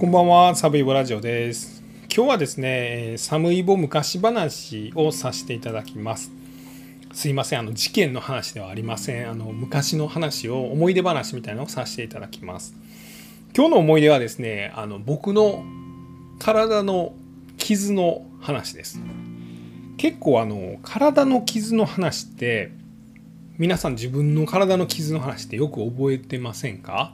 こんばんは、サブイボラジオです。今日はですね、サムイボ昔話をさせていただきます。すいません、あの事件の話ではありません。あの昔の話を、思い出話みたいなのをさせていただきます。今日の思い出はですね、あの僕の体の傷の話です。結構あの体の傷の話って皆さん自分の体の傷の話ってよく覚えてませんか？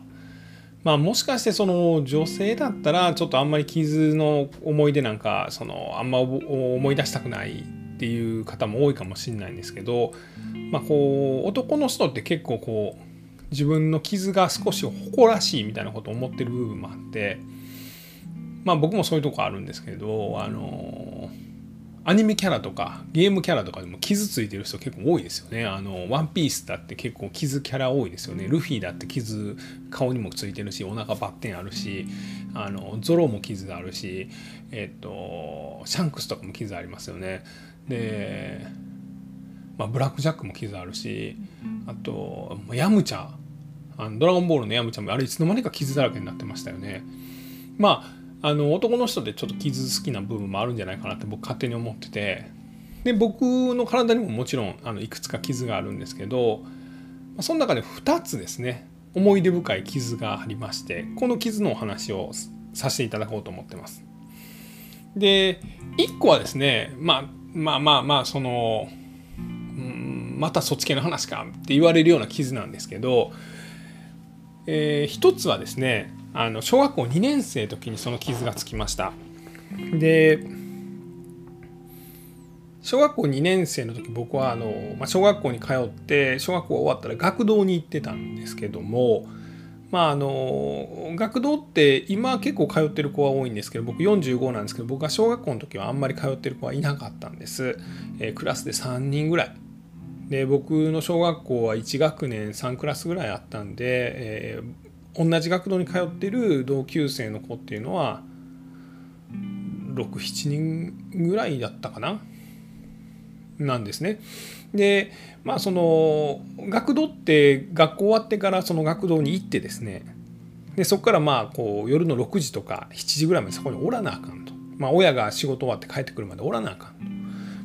まあもしかしてその女性だったらちょっとあんまり傷の思い出なんかそのあんま思い出したくないっていう方も多いかもしれないんですけどまあこう男の人って結構こう自分の傷が少し誇らしいみたいなことを思ってる部分もあってまあ僕もそういうとこあるんですけどあのアニメキャラとかゲームキャラとかでも傷ついてる人結構多いですよね。あの、ワンピースだって結構傷キャラ多いですよね。ルフィだって傷顔にもついてるし、お腹バッテンあるし、あの、ゾロも傷あるし、えっと、シャンクスとかも傷ありますよね。で、まあ、ブラックジャックも傷あるし、あと、ヤムチャ、あのドラゴンボールのヤムチャもあれいつの間にか傷だらけになってましたよね。まああの男の人でちょっと傷好きな部分もあるんじゃないかなって僕勝手に思っててで僕の体にももちろんあのいくつか傷があるんですけどその中で2つですね思い出深い傷がありましてこの傷のお話をさせていただこうと思ってます。で1個はですねまあまあまあまあその、うん、またそっち系の話かって言われるような傷なんですけど、えー、一つはですねあの小学校2年生の時にその傷がつきました。で小学校2年生の時僕はあの、まあ、小学校に通って小学校終わったら学童に行ってたんですけどもまああの学童って今結構通ってる子は多いんですけど僕45なんですけど僕が小学校の時はあんまり通ってる子はいなかったんです、えー、クラスで3人ぐらい。で僕の小学校は1学年3クラスぐらいあったんで、えー、同じ学童に通ってる同級生の子っていうのは67人ぐらいだったかな？なんですね。でまあその学童って学校終わってからその学童に行ってですね。でそこからまあこう夜の6時とか7時ぐらいまでそこにおらなあかんと、まあ、親が仕事終わって帰ってくるまでおらなあかんと、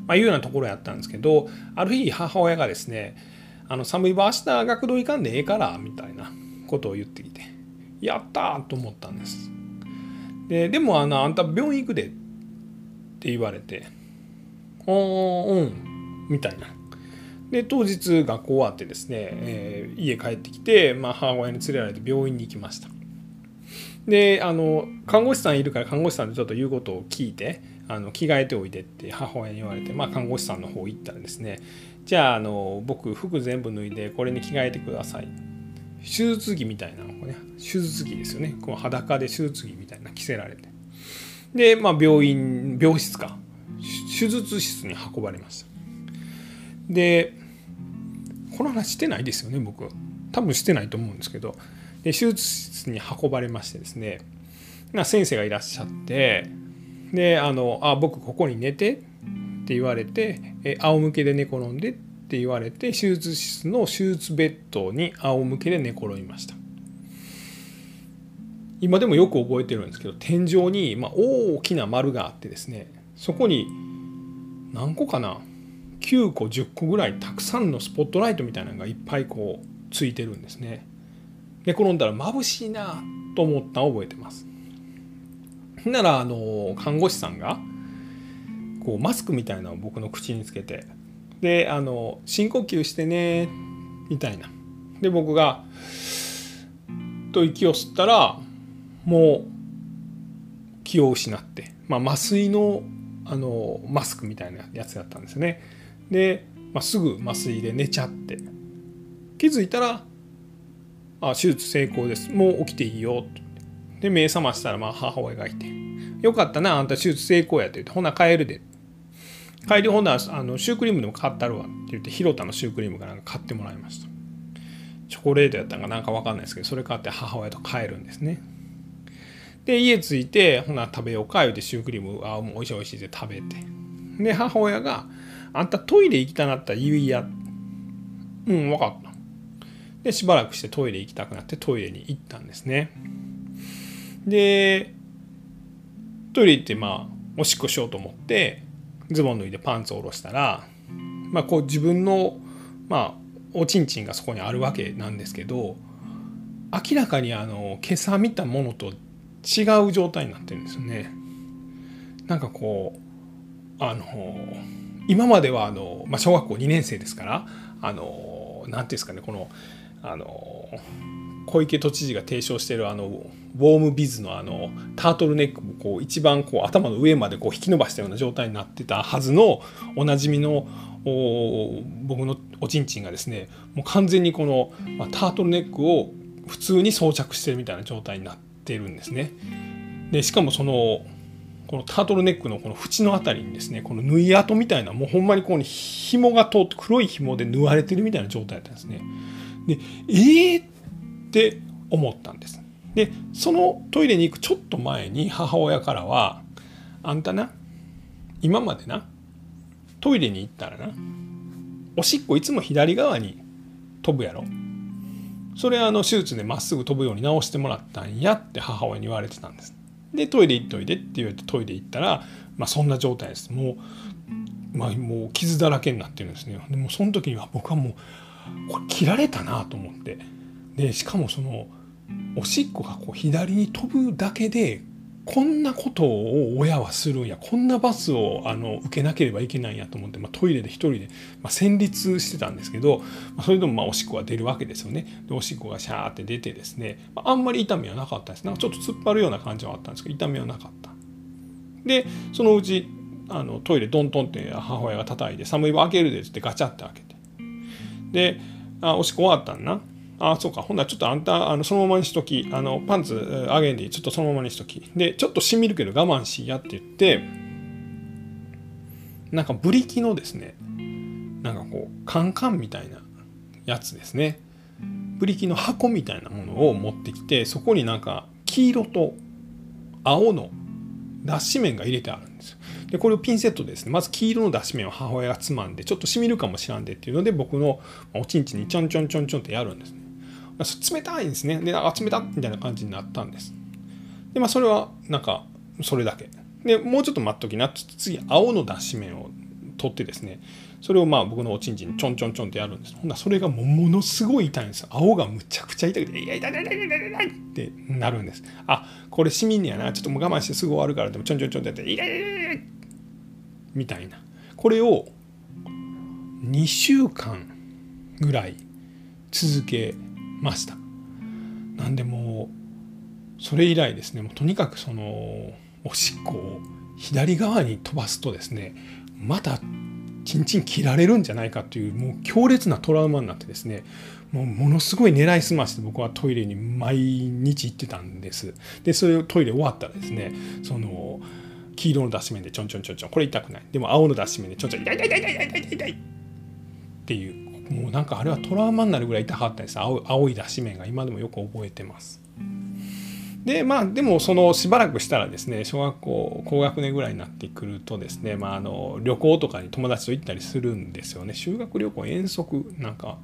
まあ、いうようなところやったんですけどある日母親がですね「あの寒い場明日学童行かんでええから」みたいな。ことを言ってきて「やった!」と思ったんです。ででもあの「あんた病院行くで」って言われて「おーうん」みたいな。で当日学校終わってですね、えー、家帰ってきて、まあ、母親に連れられて病院に行きました。であの看護師さんいるから看護師さんでちょっと言うことを聞いてあの着替えておいでって母親に言われて、まあ、看護師さんの方行ったらですねじゃああの僕服全部脱いでこれに着替えてください手術着みたいなのね手術着ですよね。こう裸で手術着みたいな着せられて。で、まあ、病院病室か。手術室に運ばれました。でこの話してないですよね僕多分してないと思うんですけど。で手術室に運ばれましてですね。先生がいらっしゃってであのあ僕ここに寝てって言われてえ仰向けで寝転んでってって言われて手術室の手術ベッドに仰向けで寝転びました。今でもよく覚えてるんですけど天井に、ま、大きな丸があってですねそこに何個かな9個10個ぐらいたくさんのスポットライトみたいなのがいっぱいこうついてるんですね。寝転んだら眩しいなと思ったのを覚えてます。ならあの看護師さんがこうマスクみたいなのを僕の口につけてであの深呼吸してねみたいな。で僕がと息を吸ったらもう気を失って、まあ、麻酔のあのマスクみたいなやつだったんですね。で、まあ、すぐ麻酔で寝ちゃって。気づいたら「あ手術成功です。もう起きていいよ」で目覚ましたらまあ母親がいて「よかったなあんた手術成功や」って言って「ほな帰るで」って。帰りほんなあのシュークリームでも買ったるわって言って広田のシュークリームかなんか買ってもらいました。チョコレートやったんかなんか分かんないですけどそれ買って母親と帰るんですね。で家着いてほな食べようか言うてシュークリームあもうおいしいおいしいで食べて。で母親が「あんたトイレ行きたなったら言いや」うん分かった。でしばらくしてトイレ行きたくなってトイレに行ったんですね。でトイレ行ってまあおしっこしようと思ってズボン脱いでパンツを下ろしたら、まあ、こう自分のまあおちんちんがそこにあるわけなんですけど明らかにあの今朝見たものと違う状態になってるんですよね。なんかこうあの今まではあの、まあ、小学校2年生ですからあの何ていうんですかねこのあの小池都知事が提唱しているあのウォームビズのあのタートルネックもこう一番こう頭の上までこう引き伸ばしたような状態になってたはずのおなじみの僕のおちんちんがですねもう完全にこの、まあ、タートルネックを普通に装着してるみたいな状態になってるんですね。でしかもそのこのタートルネックのこの縁の辺りにですねこの縫い跡みたいなもうほんまにこうに紐が通って黒い紐で縫われてるみたいな状態だったんですね。でえーって思ったんです。でそのトイレに行くちょっと前に母親からは「あんたな今までなトイレに行ったらなおしっこいつも左側に飛ぶやろ。それあの手術でまっすぐ飛ぶように直してもらったんやって母親に言われてたんです。でトイレ行っといでって言われてトイレ行ったら、まあ、そんな状態です。もう,、まあ、もう傷だらけになってるんですね。でもその時には僕はもうこれ切られたなと思って。でしかもそのおしっこがこう左に飛ぶだけでこんなことを親はするんやこんなバスをあの受けなければいけないんやと思って、まあ、トイレで一人で、まあ、戦慄してたんですけど、まあ、それでもまあおしっこが出るわけですよね。でおしっこがシャーって出てですね、まあ、あんまり痛みはなかったです。なんかちょっと突っ張るような感じはあったんですけど痛みはなかった。でそのうちあのトイレドントンって母親が叩いて「寒い場開けるで」っつってガチャって開けて。であおしっこ終わったんな。あそうか。ほんならちょっとあんたあのそのままにしとき。あのパンツあげんでちょっとそのままにしとき。でちょっとしみるけど我慢しやって言ってなんかブリキのですねなんかこうカンカンみたいなやつですね。ブリキの箱みたいなものを持ってきてそこになんか黄色と青の脱脂綿が入れてあるんですよ。でこれをピンセットでですねまず黄色の脱脂綿を母親がつまんでちょっとしみるかもしらんでっていうので僕のおちんちんにちょんちょんちょんちょんってやるんですね。冷たいんですね。であ冷たみたいな感じになったんです。でまあそれはなんかそれだけ。でもうちょっと待っときなって次青の脱脂綿を取ってですね。それをまあ僕のおちんちんちょんちょんちょんってやるんです。ほんなそれがもものすごい痛いんです青がむちゃくちゃ痛くて「いや痛い痛い痛い痛い痛い」ってなるんです。あこれしみんねやな。ちょっともう我慢してすぐ終わるからでもちょんちょんちょんってやって「痛い痛い痛い痛い」みたいな。これを2週間ぐらい続けました。なんでもうそれ以来ですねもうとにかくそのおしっこを左側に飛ばすとですねまたちんちん切られるんじゃないかというもう強烈なトラウマになってですねもうものすごい狙いすまして僕はトイレに毎日行ってたんです。でそれをトイレ終わったらですねその黄色の脱脂綿でちょんちょんちょんちょんこれ痛くない。でも青の脱脂綿でちょんちょん痛い痛い痛い痛い痛い痛い痛いっていうもうなんかあれはトラウマになるぐらい痛かったです。青青い脱脂綿が。今でもよく覚えてます。でまあでもそのしばらくしたらですね小学校高学年ぐらいになってくるとですね、まあ、あの旅行とかに友達と行ったりするんですよね。修学旅行遠足なんか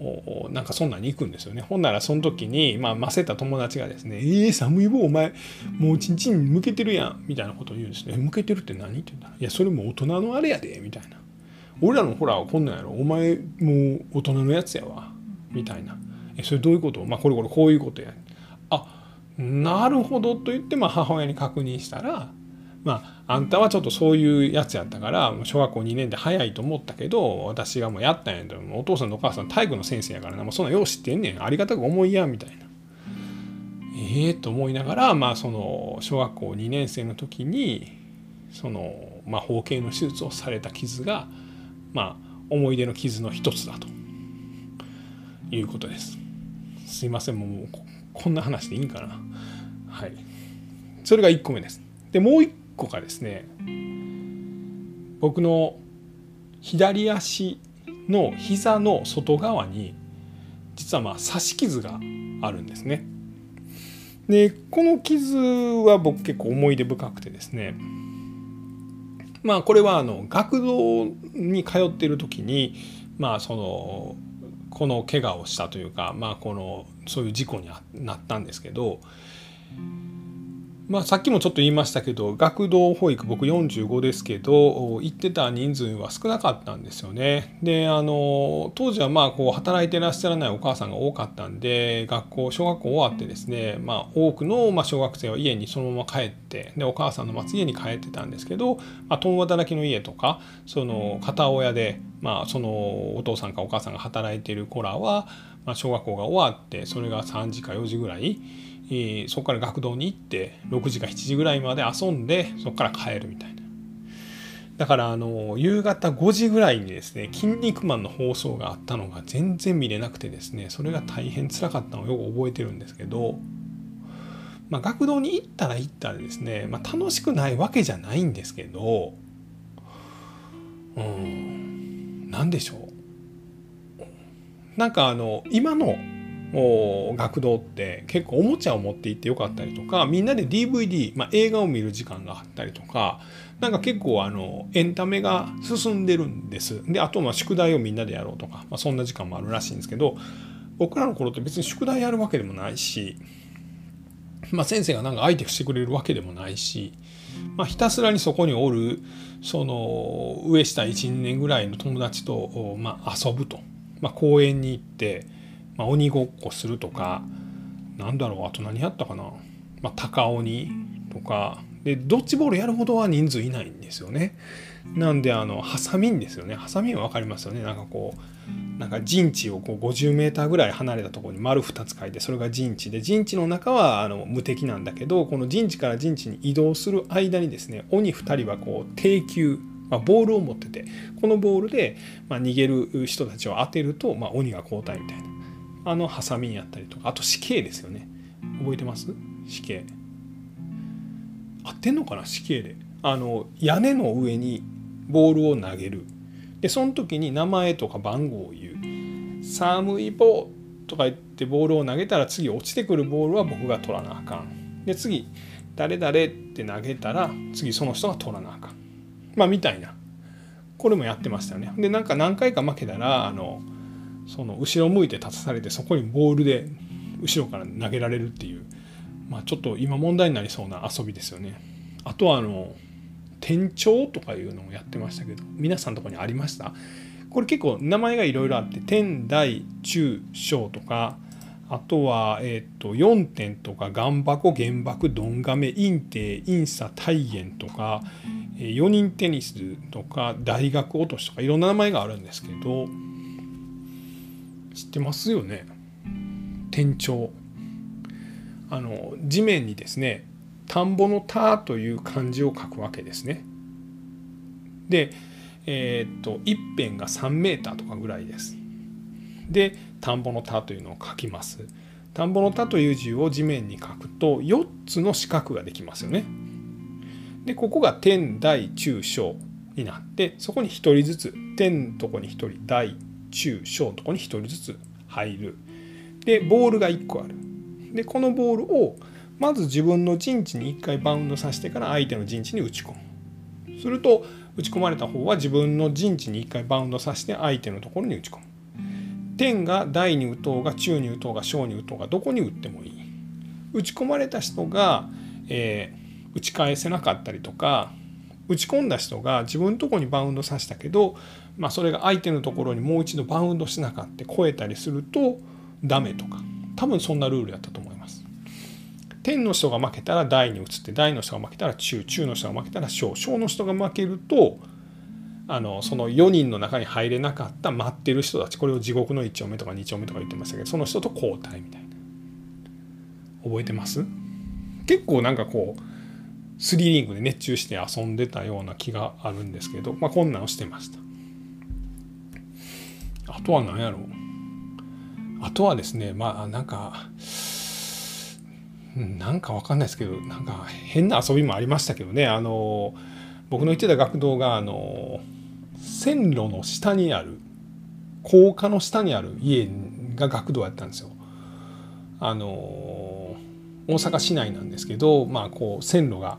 おなんかそんなに行くんですよね。ほんならその時に、まあ、ませた友達がですね「えー、寒い棒お前。もうちんちん向けてるやん」みたいなことを言うんですね「向けてるって何?」って言ったら「いやそれも大人のあれやで」みたいな。俺らのほらこんなんやろ。お前もう大人のやつやわ。みたいな。えそれどういうこと？まあこれこれこういうことや。あなるほどと言ってまあ母親に確認したらまああんたはちょっとそういうやつやったから小学校2年で早いと思ったけど私がもうやったんやとお父さんとお母さん体育の先生やからな。もうそんなよう知ってんねん。ありがたく思いやみたいな。ええー、と思いながらまあその小学校2年生の時にそのまあ包茎の手術をされた傷がまあ、思い出の傷の一つだということです。すいません、もうこんな話でいいんかな。はい。それが1個目です。で、もう1個がですね、僕の左足の膝の外側に実はまあ刺し傷があるんですね。でこの傷は僕結構思い出深くてですねまあこれはあの学童に通っている時にまあそのこの怪我をしたというかまあこのそういう事故になったんですけどまあ、さっきもちょっと言いましたけど学童保育僕45ですけど行ってた人数は少なかったんですよね。であの当時はまあこう働いてらっしゃらないお母さんが多かったんで学校小学校終わってですね、まあ、多くのま小学生は家にそのまま帰ってでお母さんの待つ家に帰ってたんですけど、まあ、共働きの家とかその片親で、まあ、そのお父さんかお母さんが働いている子らは、ま、小学校が終わってそれが3時か4時ぐらい。え、そこから学童に行って6時か7時ぐらいまで遊んでそこから帰るみたいな。だからあの夕方5時ぐらいにですね「筋肉マン」の放送があったのが全然見れなくてですねそれが大変つらかったのをよく覚えてるんですけど、まあ、学童に行ったら行ったらですね、まあ、楽しくないわけじゃないんですけどうん何でしょう。なんかあの今の学童って結構おもちゃを持って行ってよかったりとかみんなで DVD、まあ、映画を見る時間があったりとかなんか結構あのエンタメが進んでるんです。であとまあ宿題をみんなでやろうとか、まあ、そんな時間もあるらしいんですけど僕らの頃って別に宿題やるわけでもないし、まあ、先生がなんか相手してくれるわけでもないし、まあ、ひたすらにそこにおるその上下12年ぐらいの友達と、まあ、遊ぶと、まあ、公園に行ってまあ、鬼ごっこするとかなんだろうあと何やったかな、まあ、高鬼とか。でドッジボールやるほどは人数いないんですよね。なんであのハサミンですよね。ハサミンは分かりますよね。なんかこうなんか陣地をこう 50m ぐらい離れたところに丸2つ書いてそれが陣地。で陣地の中はあの無敵なんだけどこの陣地から陣地に移動する間にですね鬼2人はこう低級まあ、ボールを持っててこのボールで、まあ、逃げる人たちを当てると、まあ、鬼が交代みたいな。あのハサミやったりとかあと死刑ですよね。覚えてます？死刑。合ってんのかな？死刑で。あの屋根の上にボールを投げる。でその時に名前とか番号を言う「寒い棒」とか言ってボールを投げたら次落ちてくるボールは僕が取らなあかん。で次「誰々」って投げたら次その人が取らなあかん。まあみたいな。これもやってましたよね。でなんか何回か負けたらあのその後ろ向いて立たされてそこにボールで後ろから投げられるっていう、まあ、ちょっと今問題になりそうな遊びですよね。あとはあの店長とかいうのをやってましたけど皆さんのとこにありました？これ結構名前がいろいろあって天大中小とかあとは、えー、と4点とか岩箱原爆どんがめ陰帝陰差大元とか4人テニスとか大学落としとかいろんな名前があるんですけど知ってますよね。天頂あの地面にですね田んぼの田という漢字を書くわけですね。でえー、っと一辺が3メーターとかぐらいです。で田んぼの田というのを書きます。田んぼの田という字を地面に書くと4つの四角ができますよね。でここが天大中小になってそこに1人ずつ天のとこに1人大中小のとこに1人ずつ入る。でボールが1個ある。でこのボールをまず自分の陣地に1回バウンドさせてから相手の陣地に打ち込む。すると打ち込まれた方は自分の陣地に1回バウンドさせて相手のところに打ち込む。点が大に打とうが中に打とうが小に打とうがどこに打ってもいい。打ち込まれた人が、えー、打ち返せなかったりとか打ち込んだ人が自分のとこにバウンドさせたけどまあ、それが相手のところにもう一度バウンドしなかった超えたりするとダメとか多分そんなルールやったと思います。天の人が負けたら大に移って大の人が負けたら中中の人が負けたら小小の人が負けるとあのその4人の中に入れなかった待ってる人たちこれを地獄の1丁目とか2丁目とか言ってましたけどその人と交代みたいな覚えてます？結構なんかこうスリリングで熱中して遊んでたような気があるんですけど、まあ、こんなんをしてました。あとは何やろうあとはですねまあなんかなんかわかんないですけどなんか変な遊びもありましたけどねあの僕の行ってた学童があの線路の下にある高架の下にある家が学童やったんですよ。あの大阪市内なんですけど、まあ、こう線路が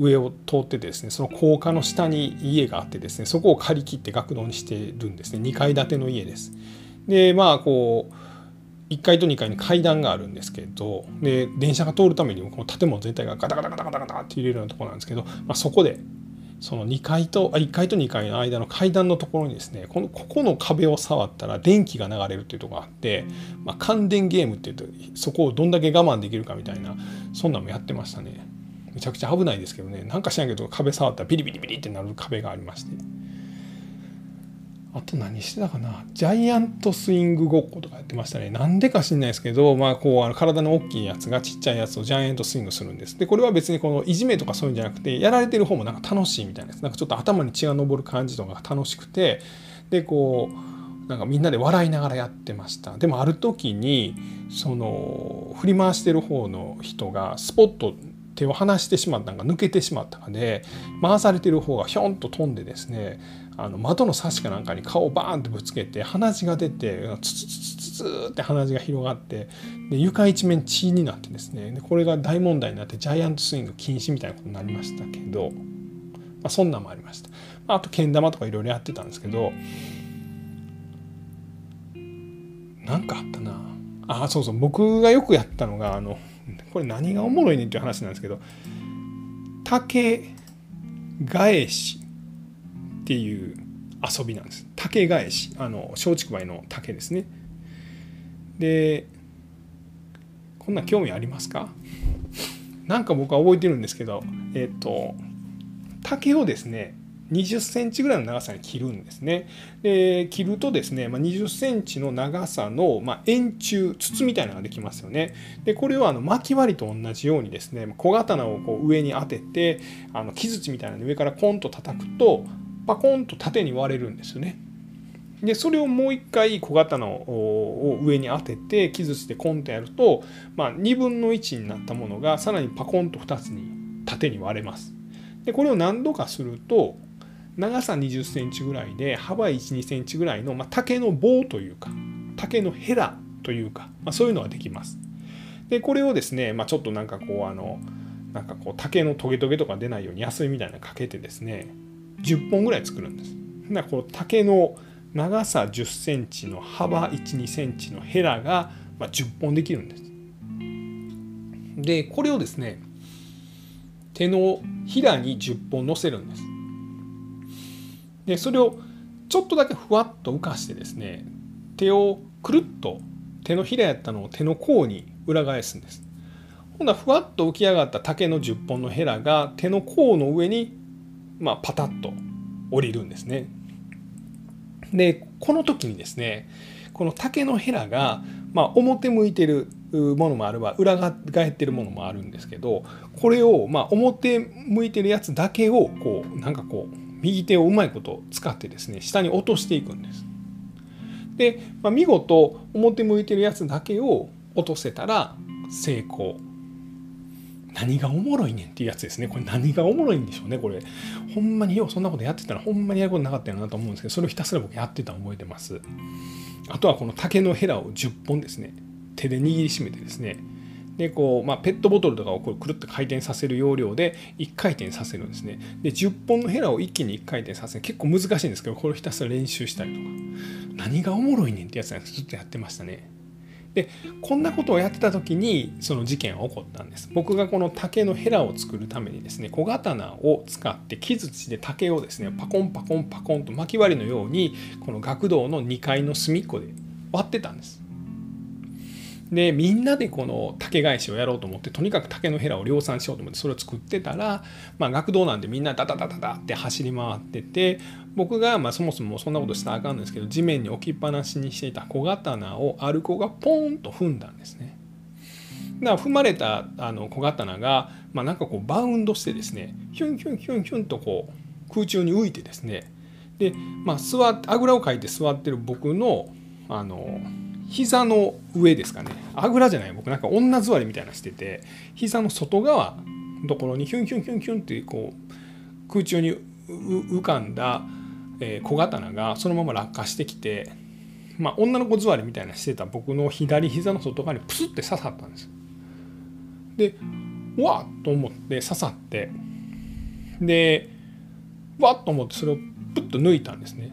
上を通ってですねその高架の下に家があってですねそこを借り切って学童にしてるんですね2階建ての家です。でまあこう1階と2階に階段があるんですけどで電車が通るためにこの建物全体がガタガタガタガタガタって揺れるようなところなんですけど、まあ、そこでその2階とあ1階と2階の間の階段のところにですねこのここの壁を触ったら電気が流れるっていうとこがあって、まあ、感電ゲームっていうとそこをどんだけ我慢できるかみたいなそんなんもやってましたねめちゃくちゃ危ないですけどねなんか知らんけど壁触ったらビリビリビリってなる壁がありまして。あと何してたかなジャイアントスイングごっことかやってましたね。なんでか知んないですけど、まあ、こうあの体の大きいやつがちっちゃいやつをジャイアントスイングするんです。で、これは別にこのいじめとかそういうんじゃなくて、やられてる方もなんか楽しいみたいなやつ。なんかちょっと頭に血が上る感じとかが楽しくて、で、こう、なんかみんなで笑いながらやってました。でもある時に、その、振り回してる方の人がスポット手を離してしまったのが抜けてしまったかで回されてる方がひょんと飛んでですねあの窓のサッシかなんかに顔をバーンってぶつけて鼻血が出てツツツツツって鼻血が広がってで床一面血になってですねでこれが大問題になってジャイアントスイング禁止みたいなことになりましたけど、まあ、そんなんもありました、あ、あとけん玉とかいろいろやってたんですけど何かあったな。あそうそう僕がよくやったのがあのこれ何がおもろいねんっていう話なんですけど竹返しっていう遊びなんです。竹返し。あの松竹梅の竹ですね。でこんな興味ありますか？なんか僕は覚えてるんですけどえっ、と竹をですね20センチぐらいの長さに切るんですね。で切るとですね、まあ、20センチの長さの、まあ、円柱筒みたいなのができますよね。でこれをあの巻き割りと同じようにですね小刀をこう上に当ててあの木槌みたいなの上からコンと叩くとパコンと縦に割れるんですよね。でそれをもう一回小刀を上に当てて木槌でコンとやると、まあ、2分の1になったものがさらにパコンと2つに縦に割れます。でこれを何度かすると長さ20センチぐらいで幅1、2センチぐらいの、まあ、竹の棒というか竹のヘラというか、まあ、そういうのができます。でこれをですね、まあ、ちょっとなんかこうあのなんかこう竹のトゲトゲとか出ないようにヤスリみたいなのかけてですね10本ぐらい作るんです。だこの竹の長さ10センチの幅1、2センチのヘラが、ま10本できるんです。で、これをですね、手のひらに10本乗せるんです。で、それをちょっとだけふわっと浮かしてですね、手をくるっと手のひらやったのを手の甲に裏返すんです。ほんなふわっと浮き上がった竹の10本のヘラが手の甲の上にまあ、パタッと降りるんですね。でこの時にですねこの竹のヘラが、まあ、表向いてるものもあれば裏返ってるものもあるんですけどこれを、まあ、表向いてるやつだけをこうなんかこう右手をうまいこと使ってですね下に落としていくんです。で、まあ、見事表向いてるやつだけを落とせたら成功何がおもろいねんっていうやつですね。これ何がおもろいんでしょうね、これ。ほんまにようそんなことやってたらほんまにやることなかったよなと思うんですけど、それをひたすら僕やってた覚えてます。あとはこの竹のヘラを10本ですね、手で握りしめてですね、でこうまあ、ペットボトルとかをこうくるっと回転させる要領で1回転させるんですね。で10本のヘラを一気に1回転させる結構難しいんですけどこれをひたすら練習したりとか何がおもろいねんってやつなんですずっとやってましたね。でこんなことをやってた時にその事件は起こったんです僕がこの竹のヘラを作るためにですね小刀を使って木槌で竹をですねパコンパコンパコンと巻き割りのようにこの学童の2階の隅っこで割ってたんですでみんなでこの竹返しをやろうと思ってとにかく竹のヘラを量産しようと思ってそれを作ってたら、まあ、学童なんでみんなダダダダダって走り回ってて僕がまあそもそもそんなことしたらあかんんですけど地面に置きっぱなしにしていた小刀をある子がポーンと踏んだんですね。だから踏まれたあの小刀が、まあ、なんかこうバウンドしてですねヒュンヒュンヒュンヒュンとこう空中に浮いてですねで、まあ、座あぐらをかいて座ってる僕のあの膝の上ですかねあぐらじゃない僕なんか女座りみたいなしてて膝の外側のところにヒュンヒュンヒュンヒュンってこう空中に浮かんだ、小刀がそのまま落下してきて、まあ、女の子座りみたいなしてた僕の左膝の外側にプスって刺さったんです。でわっと思って刺さってでわっと思ってそれをプッと抜いたんですね。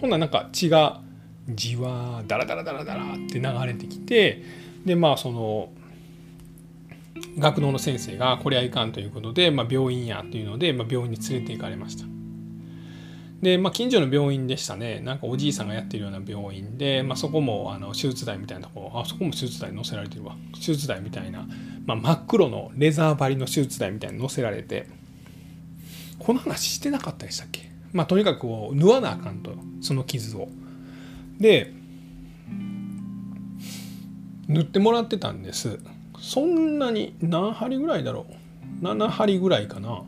ほんならなんか血がじわダラダラダラダラって流れてきてでまあその学童の先生がこれはいかんということで、まあ、病院やというので、まあ、病院に連れて行かれました。で、まあ、近所の病院でしたね。なんかおじいさんがやってるような病院で、まあ、そこもあの手術台みたいなとこあそこも手術台載せられてるわ。手術台みたいな、まあ、真っ黒のレザー張りの手術台みたいに載せられてこの話してなかったでしたっけ？まあとにかくこう縫わなあかんとその傷を。で塗ってもらってたんです。そんなに何針ぐらいだろう。7針ぐらいかな。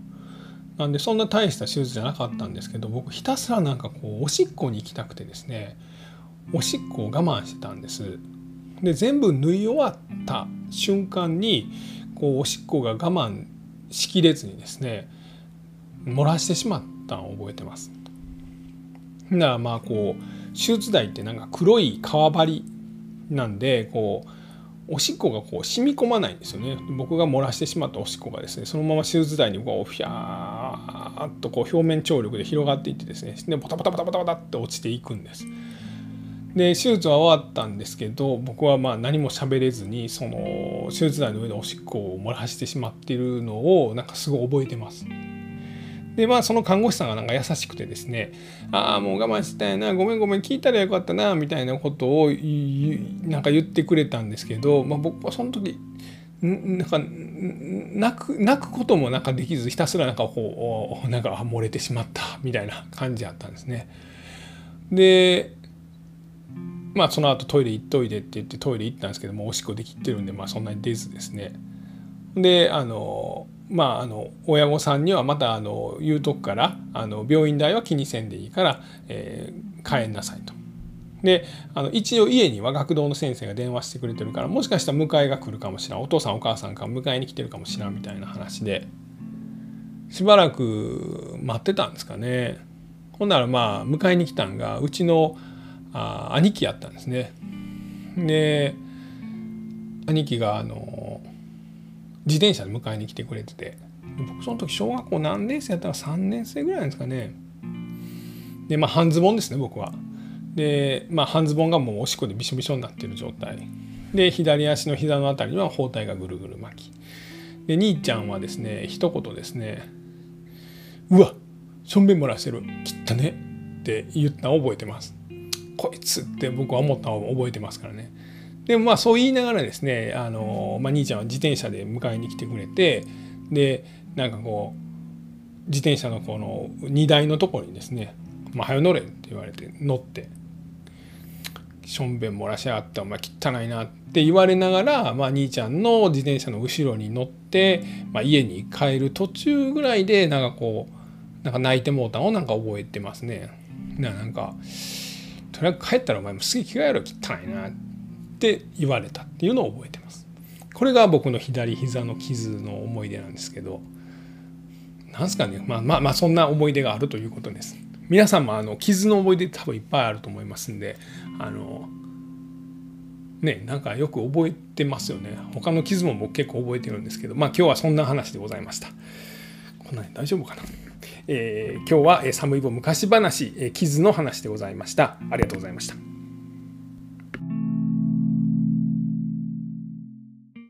なんでそんな大した手術じゃなかったんですけど僕ひたすらなんかこうおしっこに行きたくてですね。おしっこを我慢してたんです。で全部縫い終わった瞬間にこうおしっこが我慢しきれずにですね漏らしてしまったのを覚えてます。だからまあこう手術台ってなんか黒い革張りなんでこうおしっこがこう染み込まないんですよね。僕が漏らしてしまったおしっこがですねそのまま手術台にこうフィャーっとこう表面張力で広がっていってですねでボタボタボタボタボタって落ちていくんです。で手術は終わったんですけど僕はまあ何も喋れずにその手術台の上でおしっこを漏らしてしまっているのをなんかすごい覚えてます。でまあその看護師さんがなんか優しくてですね「ああもう我慢したいなごめんごめん聞いたらよかったな」みたいなことをなんか言ってくれたんですけど、まあ、僕はその時なんか泣く泣くこともなんかできずひたすらなんかこうなんか漏れてしまったみたいな感じだったんですね。でまあその後トイレ行っといでって言ってトイレ行ったんですけどもおしっこできてるんでまあそんなに出ずですね。であのまあ、あの親御さんにはまたあの言うとくからあの病院代は気にせんでいいから、えー、帰んなさいと。であの一応家には学童の先生が電話してくれてるからもしかしたら迎えが来るかもしれんお父さんお母さんが迎えに来てるかもしれんみたいな話でしばらく待ってたんですかねほんならまあ迎えに来たんがうちのあ兄貴やったんですね。で兄貴があの自転車で迎えに来てくれてて。僕その時小学校何年生やったら3年生ぐらいなんですかね。でまあ半ズボンですね僕は。でまあ半ズボンがもうおしっこでびしょびしょになってる状態。で左足の膝の辺りには包帯がぐるぐる巻き。で兄ちゃんはですね一言ですね「うわしょんべん漏らしてる。切ったね」って言ったのを覚えてます。こいつって僕は思ったのを覚えてますからね。でもまあそう言いながらですねあの、まあ、兄ちゃんは自転車で迎えに来てくれてでなんかこう自転車のこの荷台のところにですね「まあ、早乗れ」って言われて乗って「しょんべん漏らしやがってお前汚いな」って言われながら、まあ、兄ちゃんの自転車の後ろに乗って、まあ、家に帰る途中ぐらいでなんかこうなんか泣いてもうたのをなんか覚えてますね。なんかとりあえず帰ったらお前もすげえ着替えろ汚いなって。って言われたっていうのを覚えてます。これが僕の左膝の傷の思い出なんですけどなんすかね。まあまあまあそんな思い出があるということです。皆さんもあの傷の思い出多分いっぱいあると思いますんであのねなんかよく覚えてますよね。他の傷も僕結構覚えてるんですけどまあ今日はそんな話でございました。こんなに大丈夫かな、えー、今日は寒い棒昔話傷の話でございました。ありがとうございました。